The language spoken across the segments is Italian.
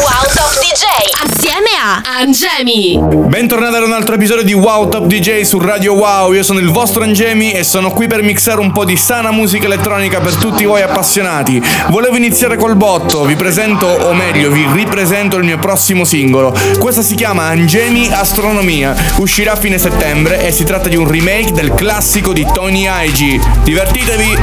Wow Top DJ assieme a Angemi. Bentornati ad un altro episodio di Wow Top DJ su Radio Wow. Io sono il vostro Angemi e sono qui per mixare un po' di sana musica elettronica per tutti voi appassionati. Volevo iniziare col botto, vi presento, o meglio, vi ripresento il mio prossimo singolo. Questa si chiama Angemi Astronomia. Uscirà a fine settembre e si tratta di un remake del classico di Tony Aigi. Divertitevi!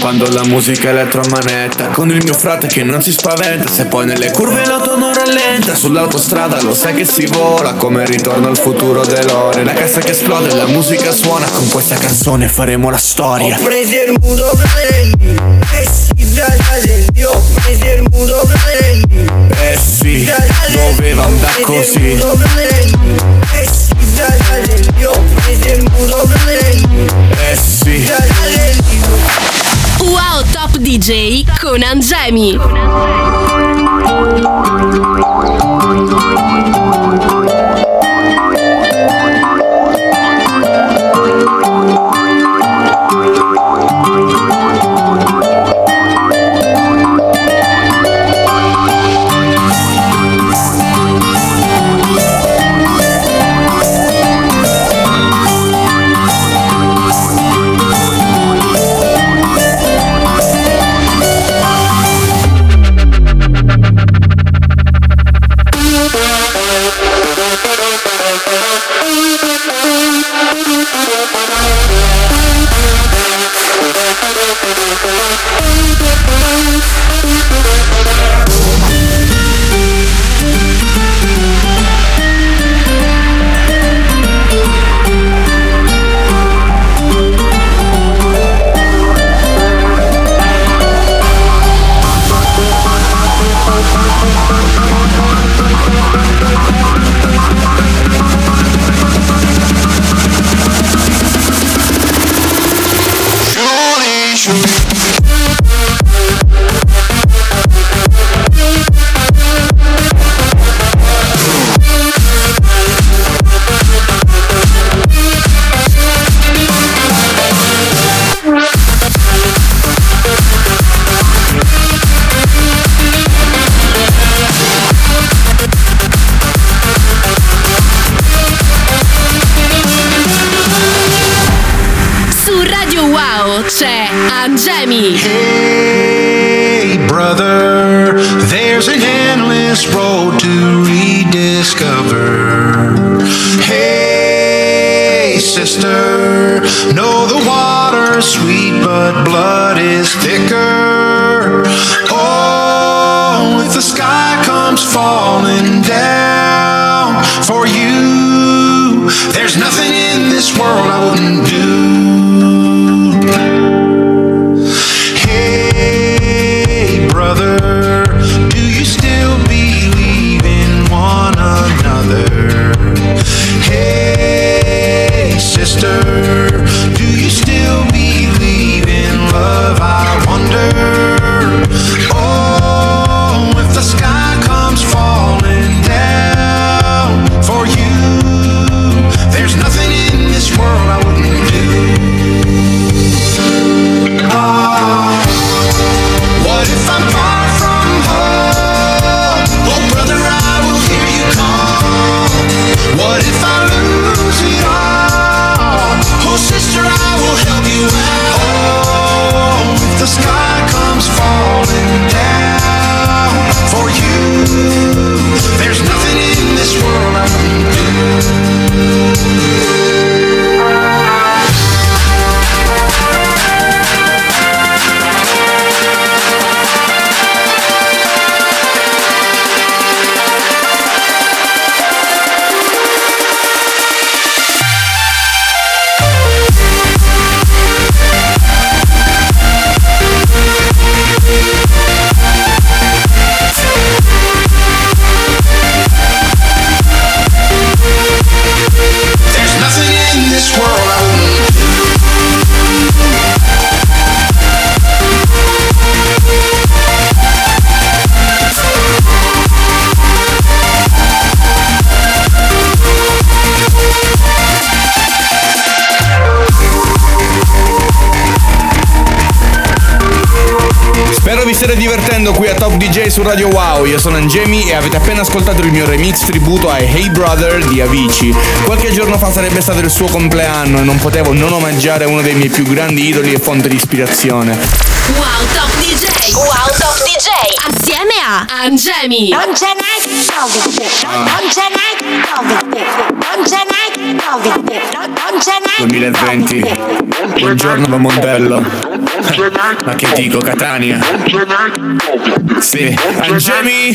Pompando la musica elettromanetta Con il mio frate che non si spaventa Se poi nelle curve l'auto non rallenta. Sull'autostrada lo sai che si vola Come ritorno al futuro dell'ore. La cassa che esplode, la musica suona Con questa canzone faremo la storia. Ho preso il muto fratelli E si fratelli Ho preso il muto fratelli Eh sì, doveva andare così. E si fratelli Ho preso il muto fratelli Eh sì Wow Top DJ con Angemi. This world I wouldn't do. Vi stiate divertendo qui a Top DJ su Radio Wow. Io sono Angemi e avete appena ascoltato il mio remix tributo ai Hey Brother di Avicii. Qualche giorno fa sarebbe stato il suo compleanno e non potevo non omaggiare uno dei miei più grandi idoli e fonte di ispirazione. Wow Top DJ. Wow Top DJ. Assieme a Angemi. Non ce n'è non, non ce n'è non ce n'è non, non ce n'è 2020 Buongiorno da Mondello Ma che dico Catania? Sì. Angemi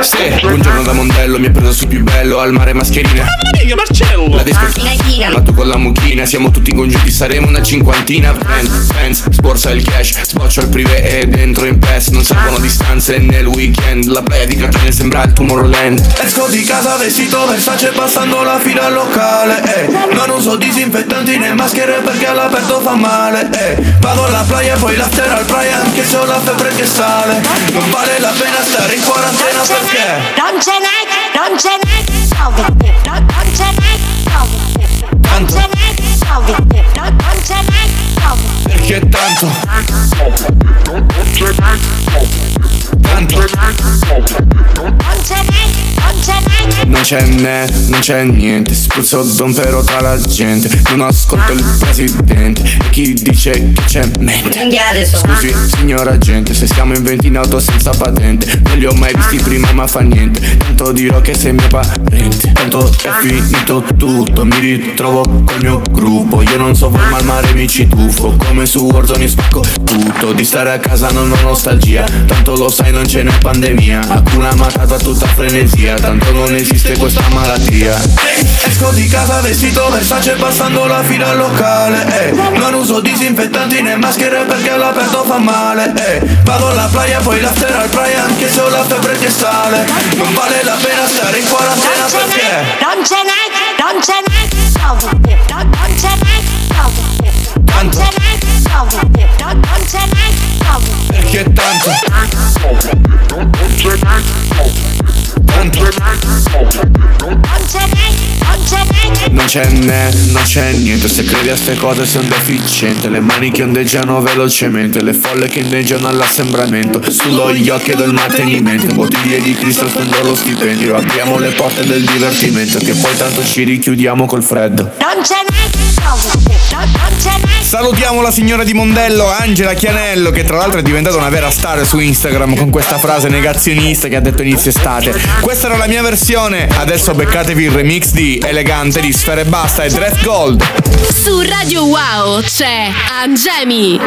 Sì. Buongiorno da Mondello Mi ha preso sul più bello Al mare mascherina. Marcello! La discoteca Ma tu con la mucchina Siamo tutti congiunti Saremo una cinquantina. Pens, pens Sborsa il cash Sboccio al privé E dentro in PES. Non servono distanze nel weekend. La playa di Catania sembra il Tomorrowland Esco di casa vestito Versace Passando la fila al locale eh. Non uso disinfettanti né maschere Perché all'aperto fa male eh. Vado alla playa poi l'after al Praia Anche se ho la febbre che sale Non vale la pena stare in quarantena perché non ce n'è non ce n'è non, non ce n'è non ce n'è non, non ce n'è Perché tanto Tanto non ce n'è non ce n'è Non c'è né, non c'è niente Spruzzo dompero tra la gente. Non ascolto il presidente E chi dice che c'è mente? Scusi signora gente Se siamo in 20 in auto senza patente. Non li ho mai visti prima ma fa niente. Tanto dirò che sei mio parente. Tanto è finito tutto Mi ritrovo col mio gruppo. Io non so voi ma al mare mi ci tuffo Come su Warzone spacco tutto. Di stare a casa non ho nostalgia. Tanto lo sai non ce n'è pandemia. Hakuna Matata tutta frenesia Tanto non esiste questa malattia. Esco di casa vestito Versace passando la fila al locale eh. Non uso disinfettanti né maschere perché all'aperto fa male eh. Vado alla playa poi l'after al Praia Anche se ho la febbre che sale. Non vale la pena stare in quarantena perché non ce n'è non ce n'è. Non, non ce n'è. Non ce n'è non, non ce n'è Perché tanto? Tanto non c'è né, non c'è niente. Se credi a ste cose sei un deficiente. Le mani che ondeggiano velocemente. Le folle che inneggiano all'assembramento. Sullo occhi del mantenimento. Bottiglie di Cristo spendo lo stipendio Apriamo le porte del divertimento Che poi tanto ci richiudiamo col freddo. Non ce n'è, Salutiamo la signora di Mondello, Angela Chianello, che tra l'altro è diventata una vera star su Instagram con questa frase negazionista che ha detto inizio estate. Questa era la mia versione, adesso beccatevi il remix di Elegante di Sfere Basta e Dress Gold. Su Radio Wow c'è Angemi.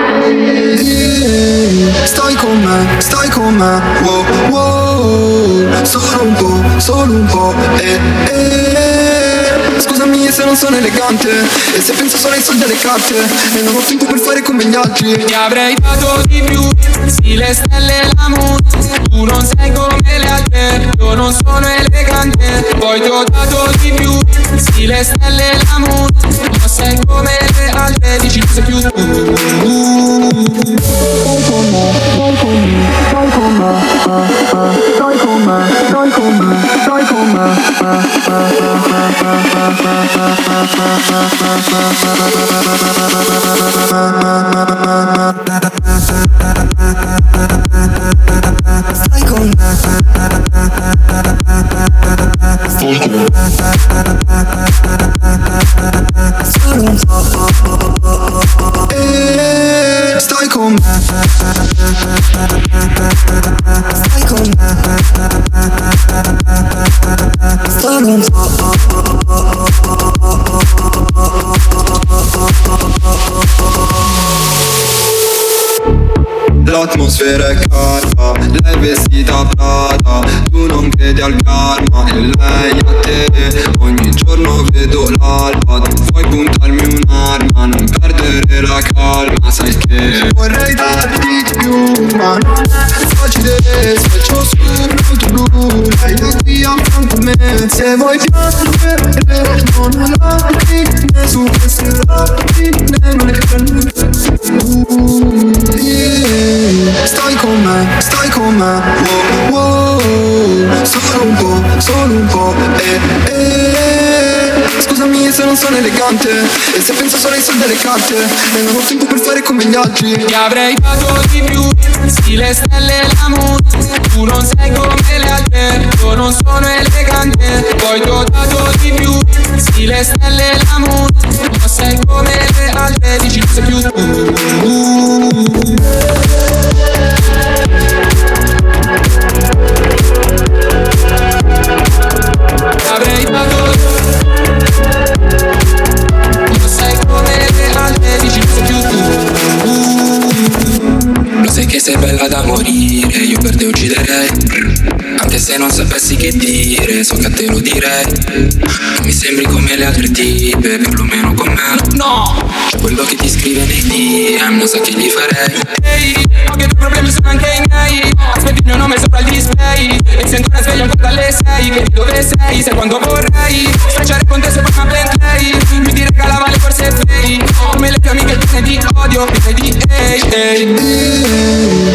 Stai con me, stai con me, wow, wow Solo un po', solo un po', eh, eh Scusami se non sono elegante. E se penso solo ai soldi alle carte. E non ho tempo per fare come gli altri. Ti avrei dato di più, sì le stelle e la moon Tu non sei come le altre, io non sono elegante. Poi ti ho dato di più, sì le stelle e la moon Non sei come le altre, dici che sei più tu. Stai con me Solo È calda, lei è vestita Prada Tu non credi al karma e lei a te. Ogni giorno vedo l'alba, tu vuoi puntarmi un'arma Non perdere la calma, sai che Vorrei darti di più, ma non è facile. C'ho sul blu, lei è qui a fianco a me. Se vuoi piangere, non ho lacrime Su queste lacrime non le prendo Uh, yeah. Stai con me, stai con me. Wow, wow. Solo un po', solo un po' eh, eh. Scusami se non sono elegante E se penso solo ai soldi alle carte. E non ho tempo per fare come gli altri. Ti avrei dato di più, sì le stelle e la moon Tu non sei come le altre, io non sono elegante. Poi ti ho dato di più, sì le stelle e la moon Non sei come le altre, dici che sei più tu direi. Non mi sembri come le altre tipe, perlomeno con me. No! C'è quello che ti scrive nei DM, non so che gli farei. Ehi, ho che i tuoi problemi sono anche i miei Aspetti il mio nome sopra il display E sento una sveglia ancora dalle sei Che dove sei, sei quando vorrei Stracciare con te se poi una Bentley Mi ti regala vale forse fake Come le tue amiche piene di odio Piene di ehi, ehi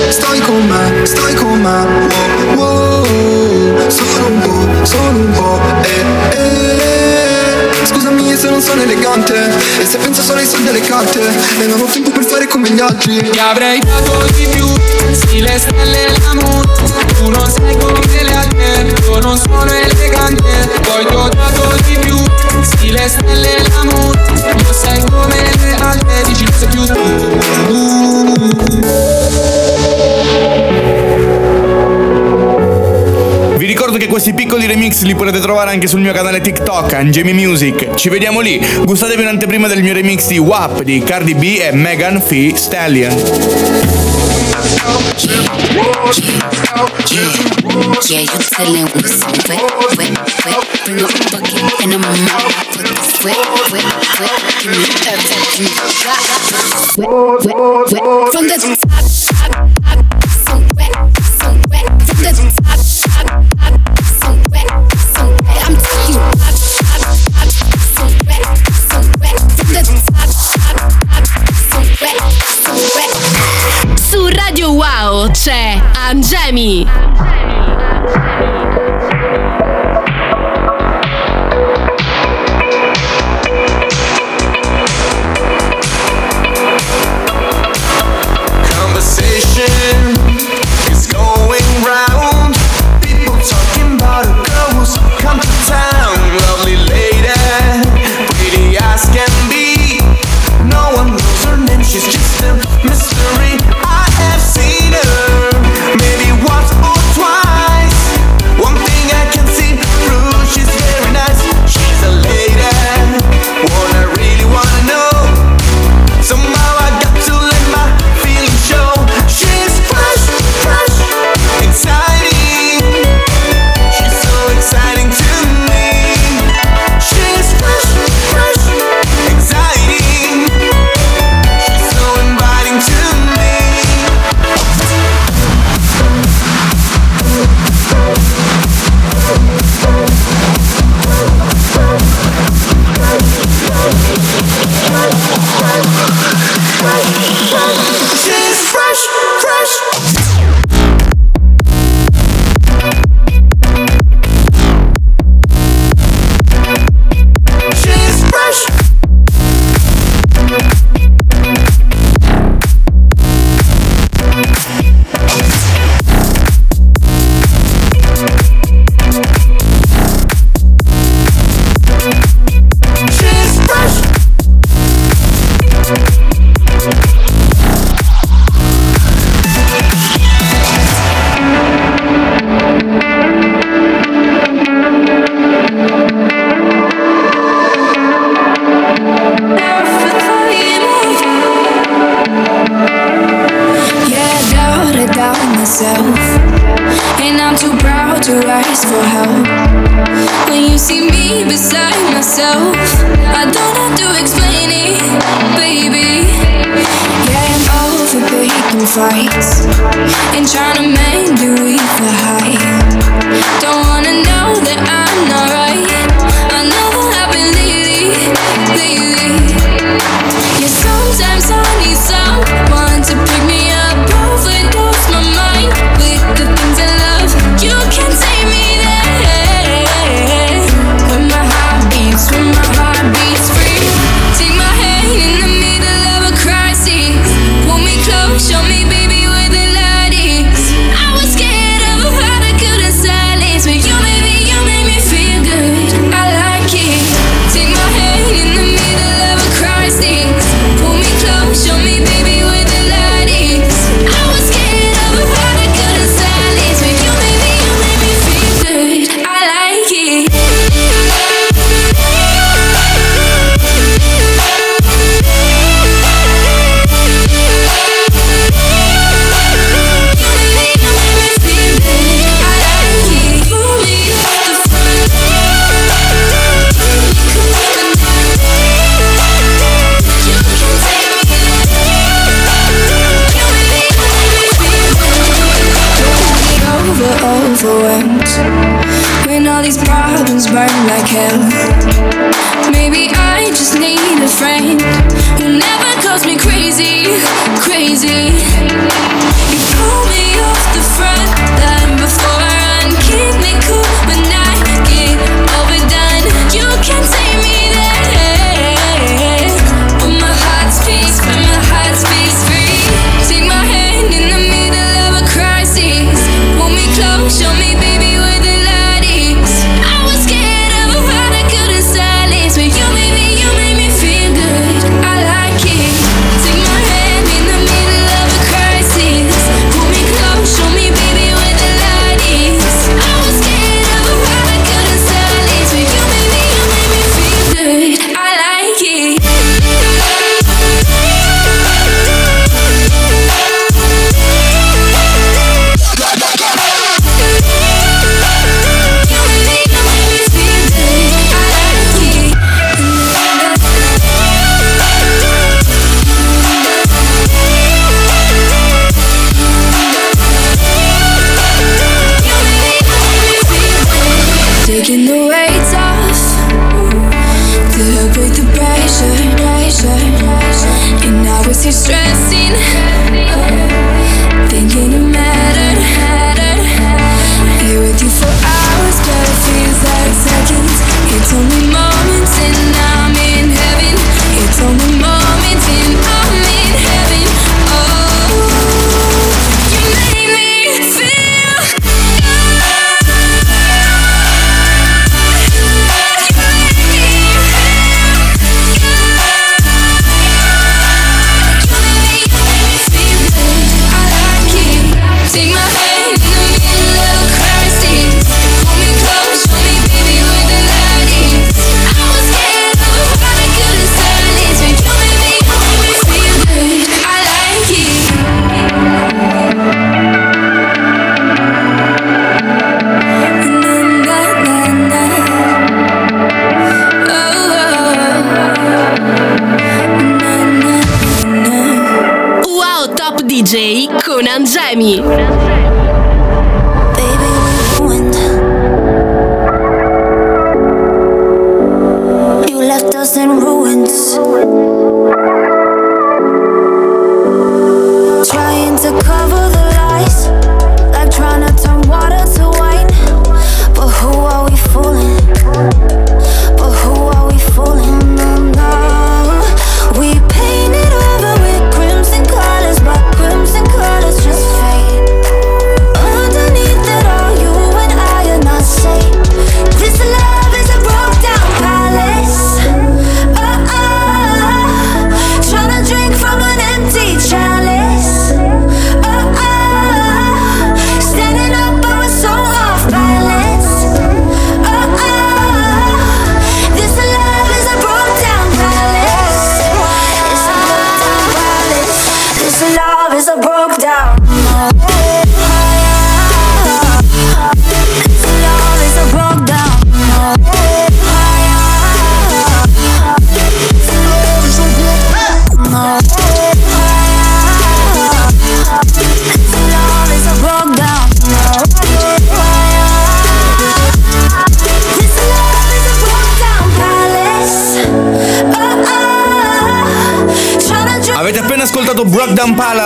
Eh, Stai con me, stai con me wow, wow. Solo un po', solo un po' eh, eh. Scusami se non sono elegante E se penso solo ai soldi alle carte E non ho tempo per fare come gli altri. Ti avrei dato di più Sì le stelle e la moon Tu non sei come le altre Io non sono elegante. Poi ti ho dato di più Sì le stelle e la moon Non sei come le altre Dici che sei più tu ricordo che questi piccoli remix li potete trovare anche sul mio canale TikTok, Angemi Music. Ci vediamo lì. Gustatevi un'anteprima del mio remix di WAP di Cardi B e Megan Fee Stallion. Yeah, you tellin' with some wet, wet, wet. Bring up a bucket and a mouth. Put this wet, wet, wet. Give me everything you got. Wet, wet, wet. From the top, top, top. So wet, so wet. From the top. C'è Angemi. to You pull me off the front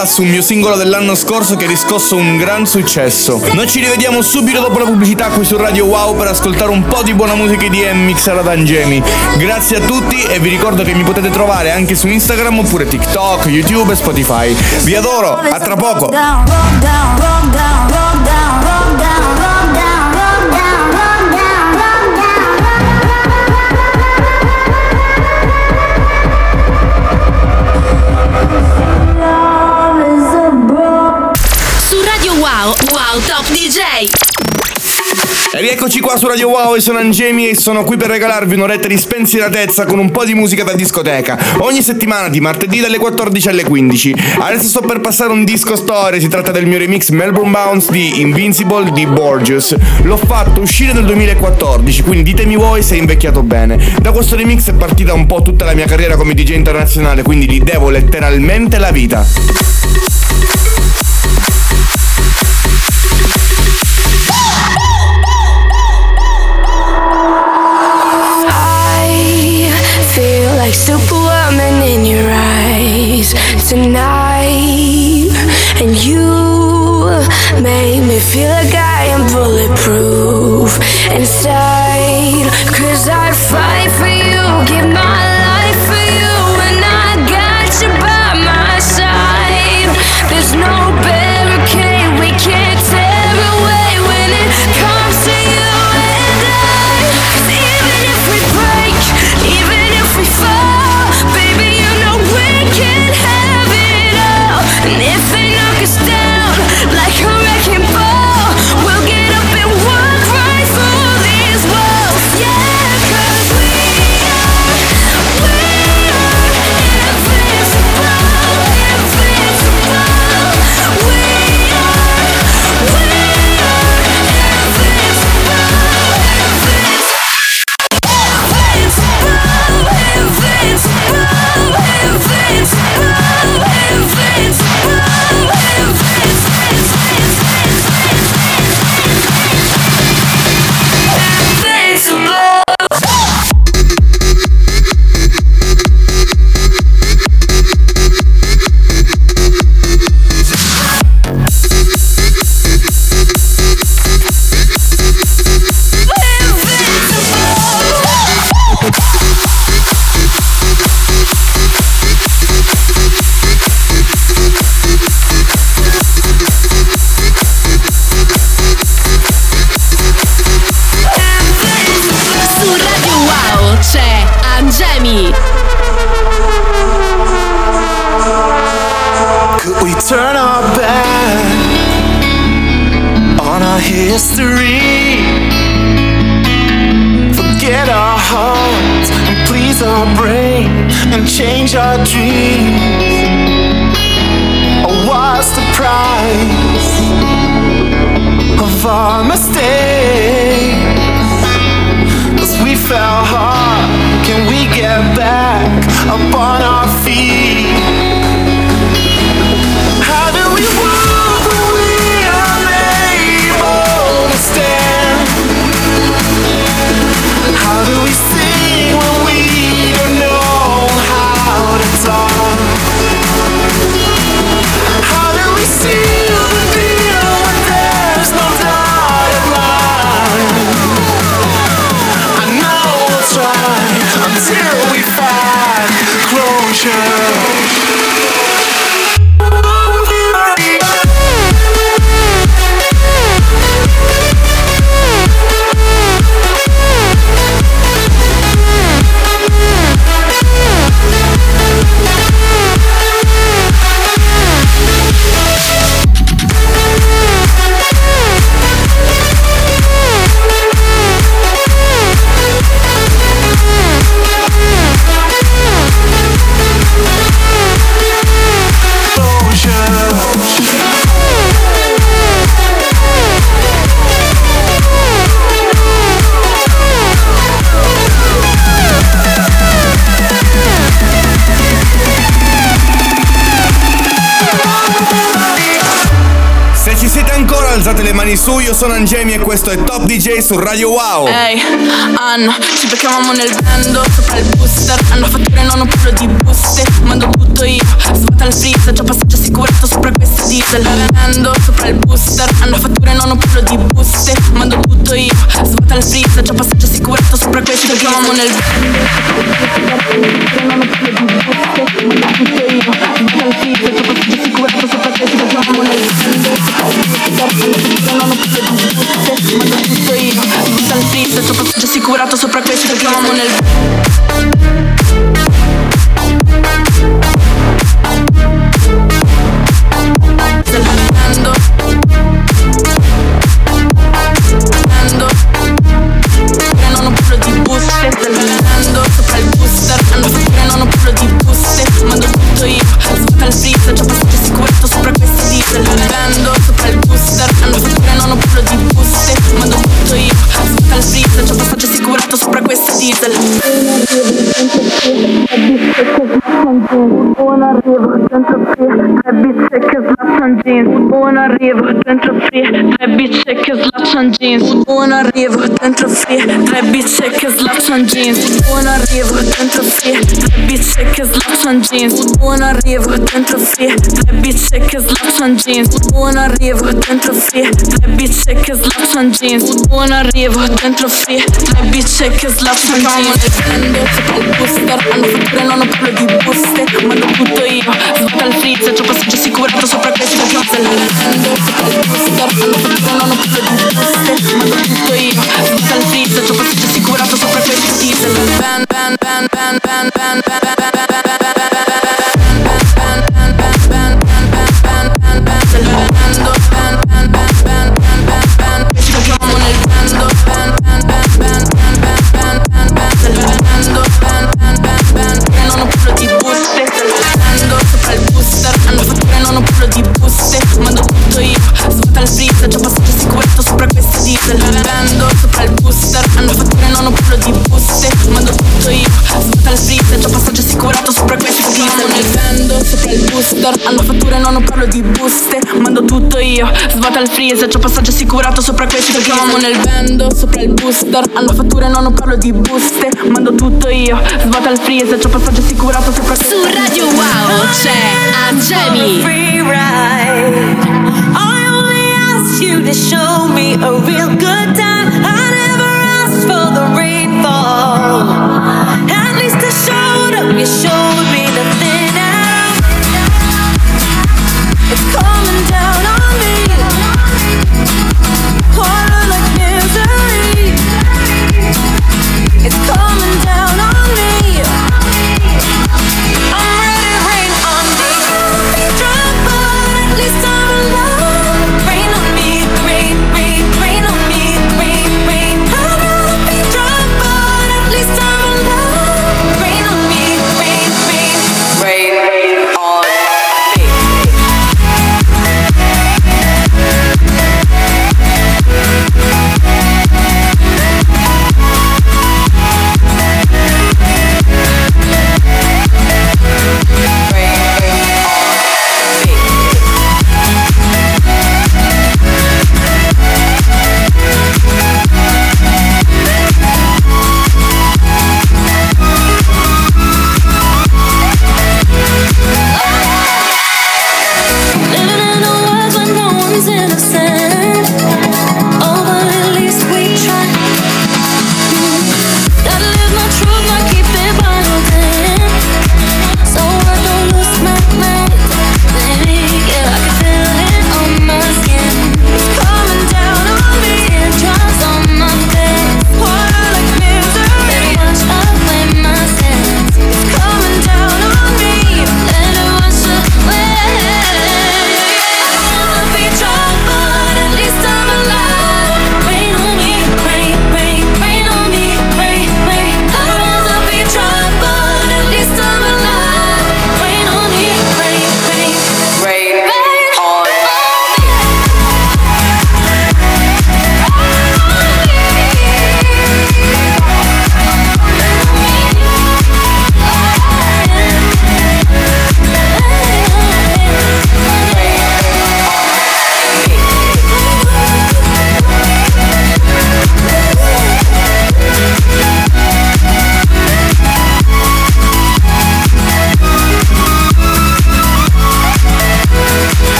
Palace, un mio singolo dell'anno scorso che ha riscosso un gran successo. Noi ci rivediamo subito dopo la pubblicità qui su Radio Wow per ascoltare un po' di buona musica EDM mixata da Angemi. Grazie a tutti e vi ricordo che mi potete trovare anche su Instagram oppure TikTok, YouTube e Spotify. Vi adoro, a tra poco! Top DJ. E rieccoci qua su Radio Wow e sono Angemi e sono qui per regalarvi un'oretta di spensieratezza con un po' di musica da discoteca. Ogni settimana di martedì dalle 14 alle 15. Adesso sto per passare un disco storia, si tratta del mio remix Melbourne Bounce di Invincible di Borges. L'ho fatto uscire nel 2014, quindi ditemi voi se è invecchiato bene. Da questo remix è partita un po' tutta la mia carriera come DJ internazionale, quindi gli devo letteralmente la vita. Like superwoman in your eyes tonight, and you made me feel like I am bulletproof inside. Cause I'd fight mani su, io sono Angemi e questo è Top DJ su Radio Wow. Ehi, Anno, ci beccavamo nel vendo Sopra il booster, hanno fatture non ho parlo di buste. Mando tutto io, svuota il freezer. Già passaggio assicurato sopra questa diesel. Vendo sopra il booster, hanno fatture non ho parlo di buste. Mando tutto io, svuota il freezer. Già passaggio assicurato sopra questa diesel. Ci beccavamo nel vendo non ho parlo se ma sono tutto io Distanzi, se sopra già sicurato sopra questo che amo nel... on jeans, born arrive, 23, that bitch check is slaccian jeans. Un arrivo dentro free Tre bizze che slaccian jeans. Un arrivo dentro free Tre bizze che slaccian jeans. Un arrivo dentro free Tre bizze che slaccian jeans. Un arrivo dentro free Tre bizze che slaccian jeans. Un arrivo dentro free Tre bizze che slaccian jeans. Prendo sopra il booster Hanno fatture non ho parlo di buste Mando tutto io. Svuota il freezer C'ho passaggio assicurato sopra questo diesel Prendo sopra il booster Hanno fatture non ho parlo di buste fosse ma sono tutto io Sbizza il frizzo, ciò fosse già sicurato sopra quel diesel Ben, ben, ben, ben, ben, ben, ben, ben booster Hanno fatture non ho parlo di buste Mando tutto io Svuota il freezer Già passaggio assicurato sopra questi diesel nel vendo sopra il booster Hanno fatture non ho parlo di buste Mando tutto io Svuota il freezer C'ho passaggio assicurato sopra Su Radio Wow c'è Angemi. I only asked you to show me a real good time.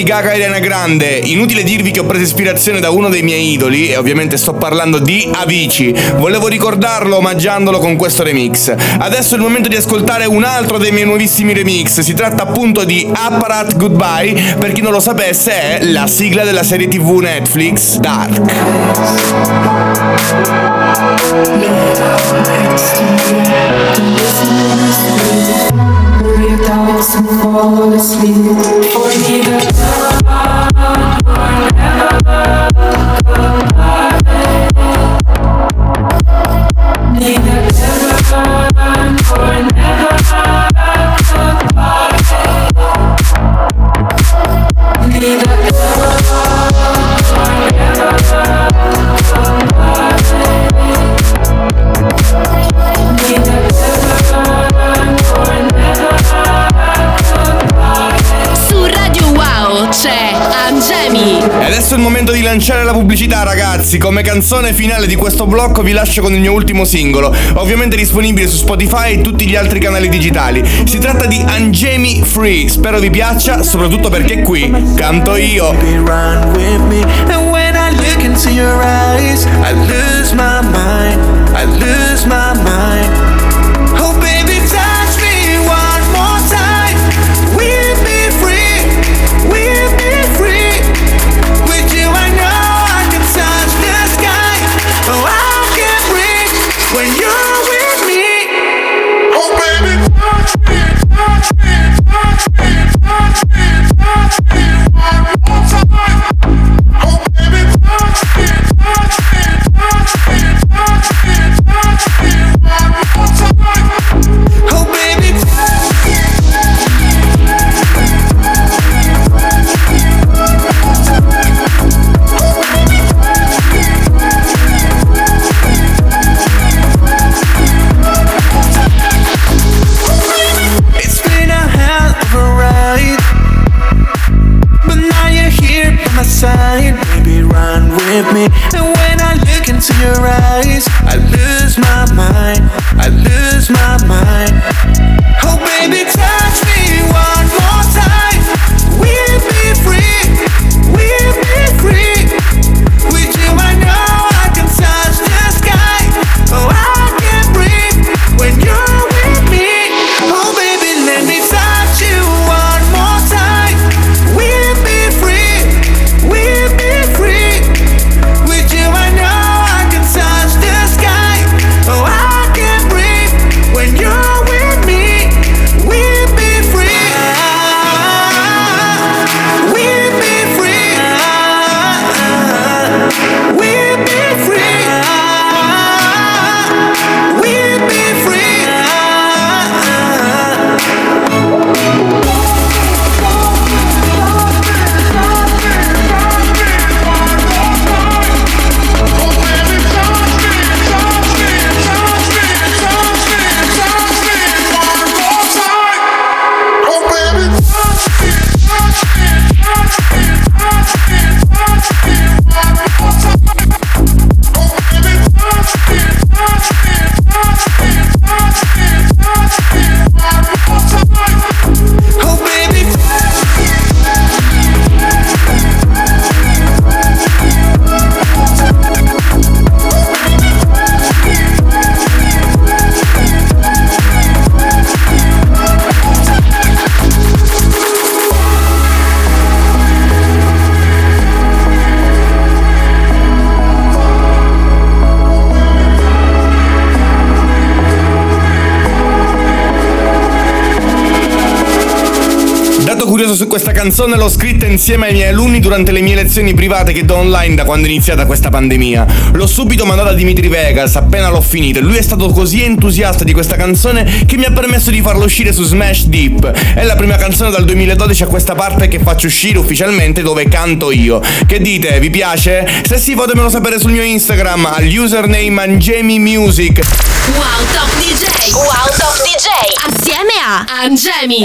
Lady Gaga e Ariana Grande. Inutile dirvi che ho preso ispirazione da uno dei miei idoli, e ovviamente sto parlando di Avicii. Volevo ricordarlo omaggiandolo con questo remix. Adesso è il momento di ascoltare un altro dei miei nuovissimi remix. Si tratta appunto di Apparat Goodbye. Per chi non lo sapesse, è la sigla della serie TV Netflix Dark. promise to fall asleep for me the Neither ever, forever, forever, forever, forever, forever, forever, adesso è il momento di lanciare la pubblicità, ragazzi. Come canzone finale di questo blocco vi lascio con il mio ultimo singolo, ovviamente disponibile su Spotify e tutti gli altri canali digitali. Si tratta di Angemi Free. Spero vi piaccia, soprattutto perché qui canto io. And when I look into your eyes, I lose my mind. Deciso su questa canzone l'ho scritta insieme ai miei alunni durante le mie lezioni private che do online da quando è iniziata questa pandemia. L'ho subito mandata a Dimitri Vegas appena l'ho finita e lui è stato così entusiasta di questa canzone che mi ha permesso di farla uscire su Smash Deep. È la prima canzone dal 2012 a questa parte che faccio uscire ufficialmente dove canto io. Che dite? Vi piace? Se sì fatemelo sapere sul mio Instagram al username Angemi Music. Wow Top DJ. Wow Top DJ. Assieme a Angemi.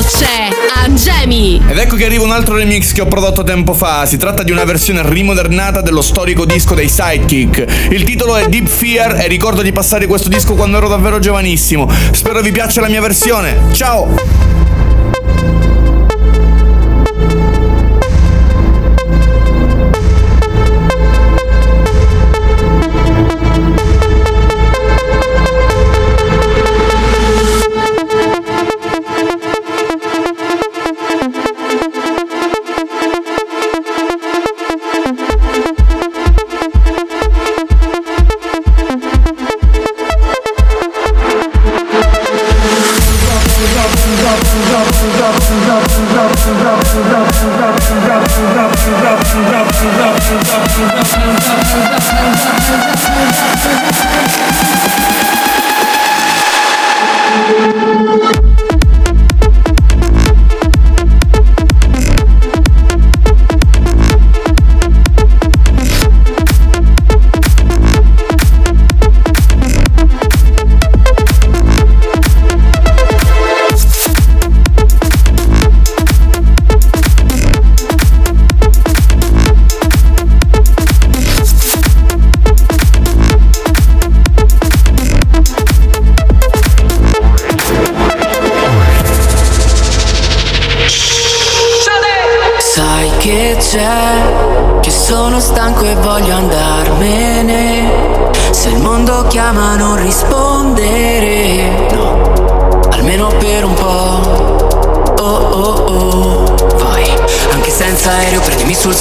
c'è Angemi. Ed ecco che arriva un altro remix che ho prodotto tempo fa. Si tratta di una versione rimodernata dello storico disco dei Sidekick. Il titolo è Deep Fear e ricordo di passare questo disco quando ero davvero giovanissimo. Spero vi piaccia la mia versione. Ciao!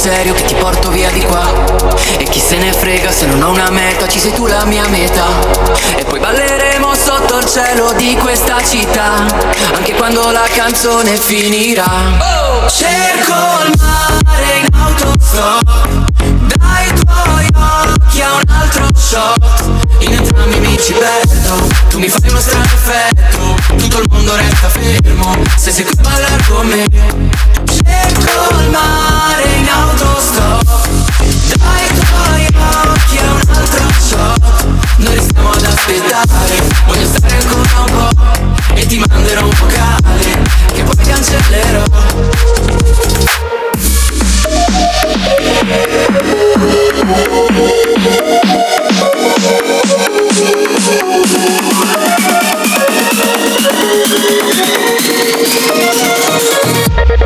Serio che ti porto via di qua. E chi se ne frega se non ho una meta, ci sei tu la mia meta. E poi balleremo sotto il cielo di questa città, anche quando la canzone finirà. Cerco il mare in autostop Dai tuoi occhi a un altro shot In entrambi mi ci perdo Tu mi fai uno strano effetto Tutto il mondo resta fermo Se sei qui a ballare con me Cerco il mare Noi restiamo ad aspettare. Voglio stare ancora un po' E ti manderò un vocale Che poi cancellerò.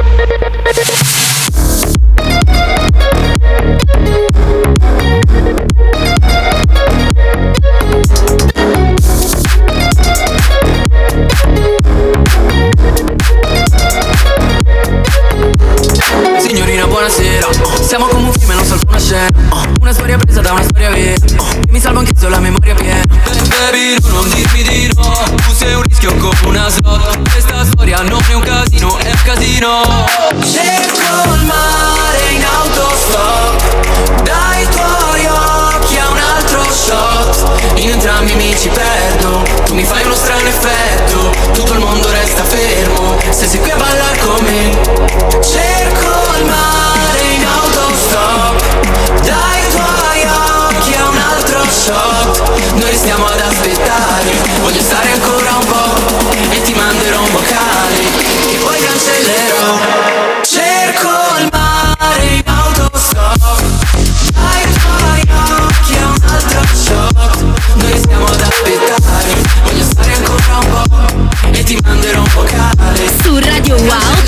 Signorina Una storia presa da una storia vera. Che Mi salvo anche ho la memoria piena. Baby no, non dirmi di no. Tu sei un rischio come una slot. Questa storia non è un casino, è un casino. Cerco il mare in autostop. Dai tuoi occhi a un altro shot. In entrambi mi ci perdo. Tu mi fai 有王。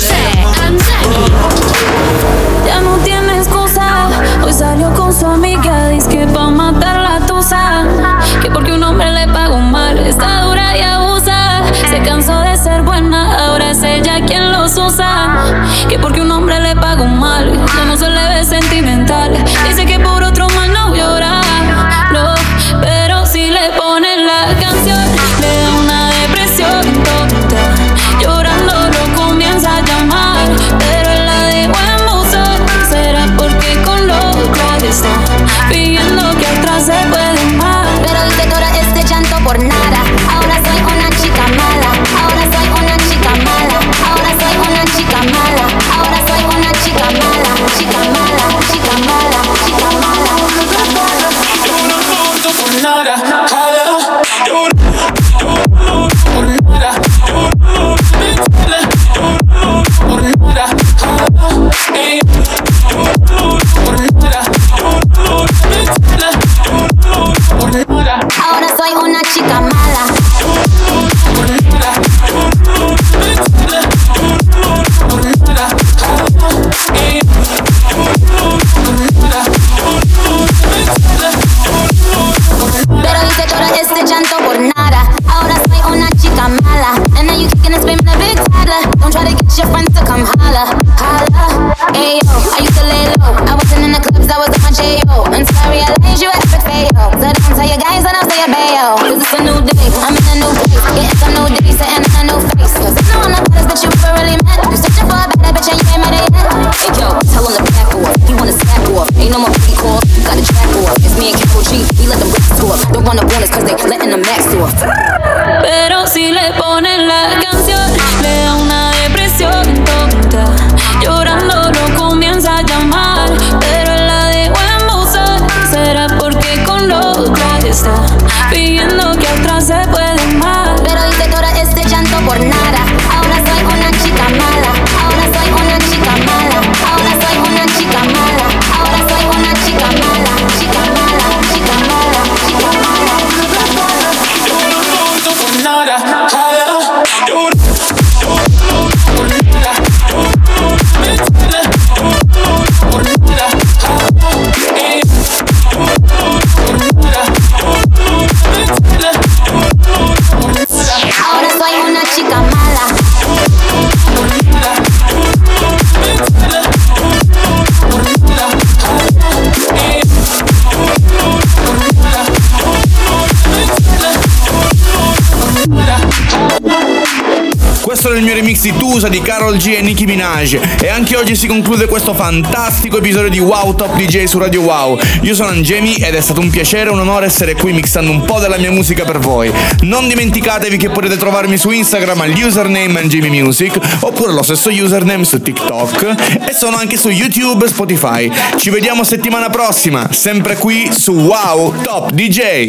Era il mio remix di Tusa di Carol G e Nicki Minaj e anche oggi si conclude questo fantastico episodio di Wow Top DJ su Radio Wow. Io sono Angemi ed è stato un piacere e un onore essere qui mixando un po' della mia musica per voi. Non dimenticatevi che potete trovarmi su Instagram al username Angemi Music oppure lo stesso username su TikTok e sono anche su YouTube e Spotify. Ci vediamo settimana prossima, sempre qui su Wow Top DJ.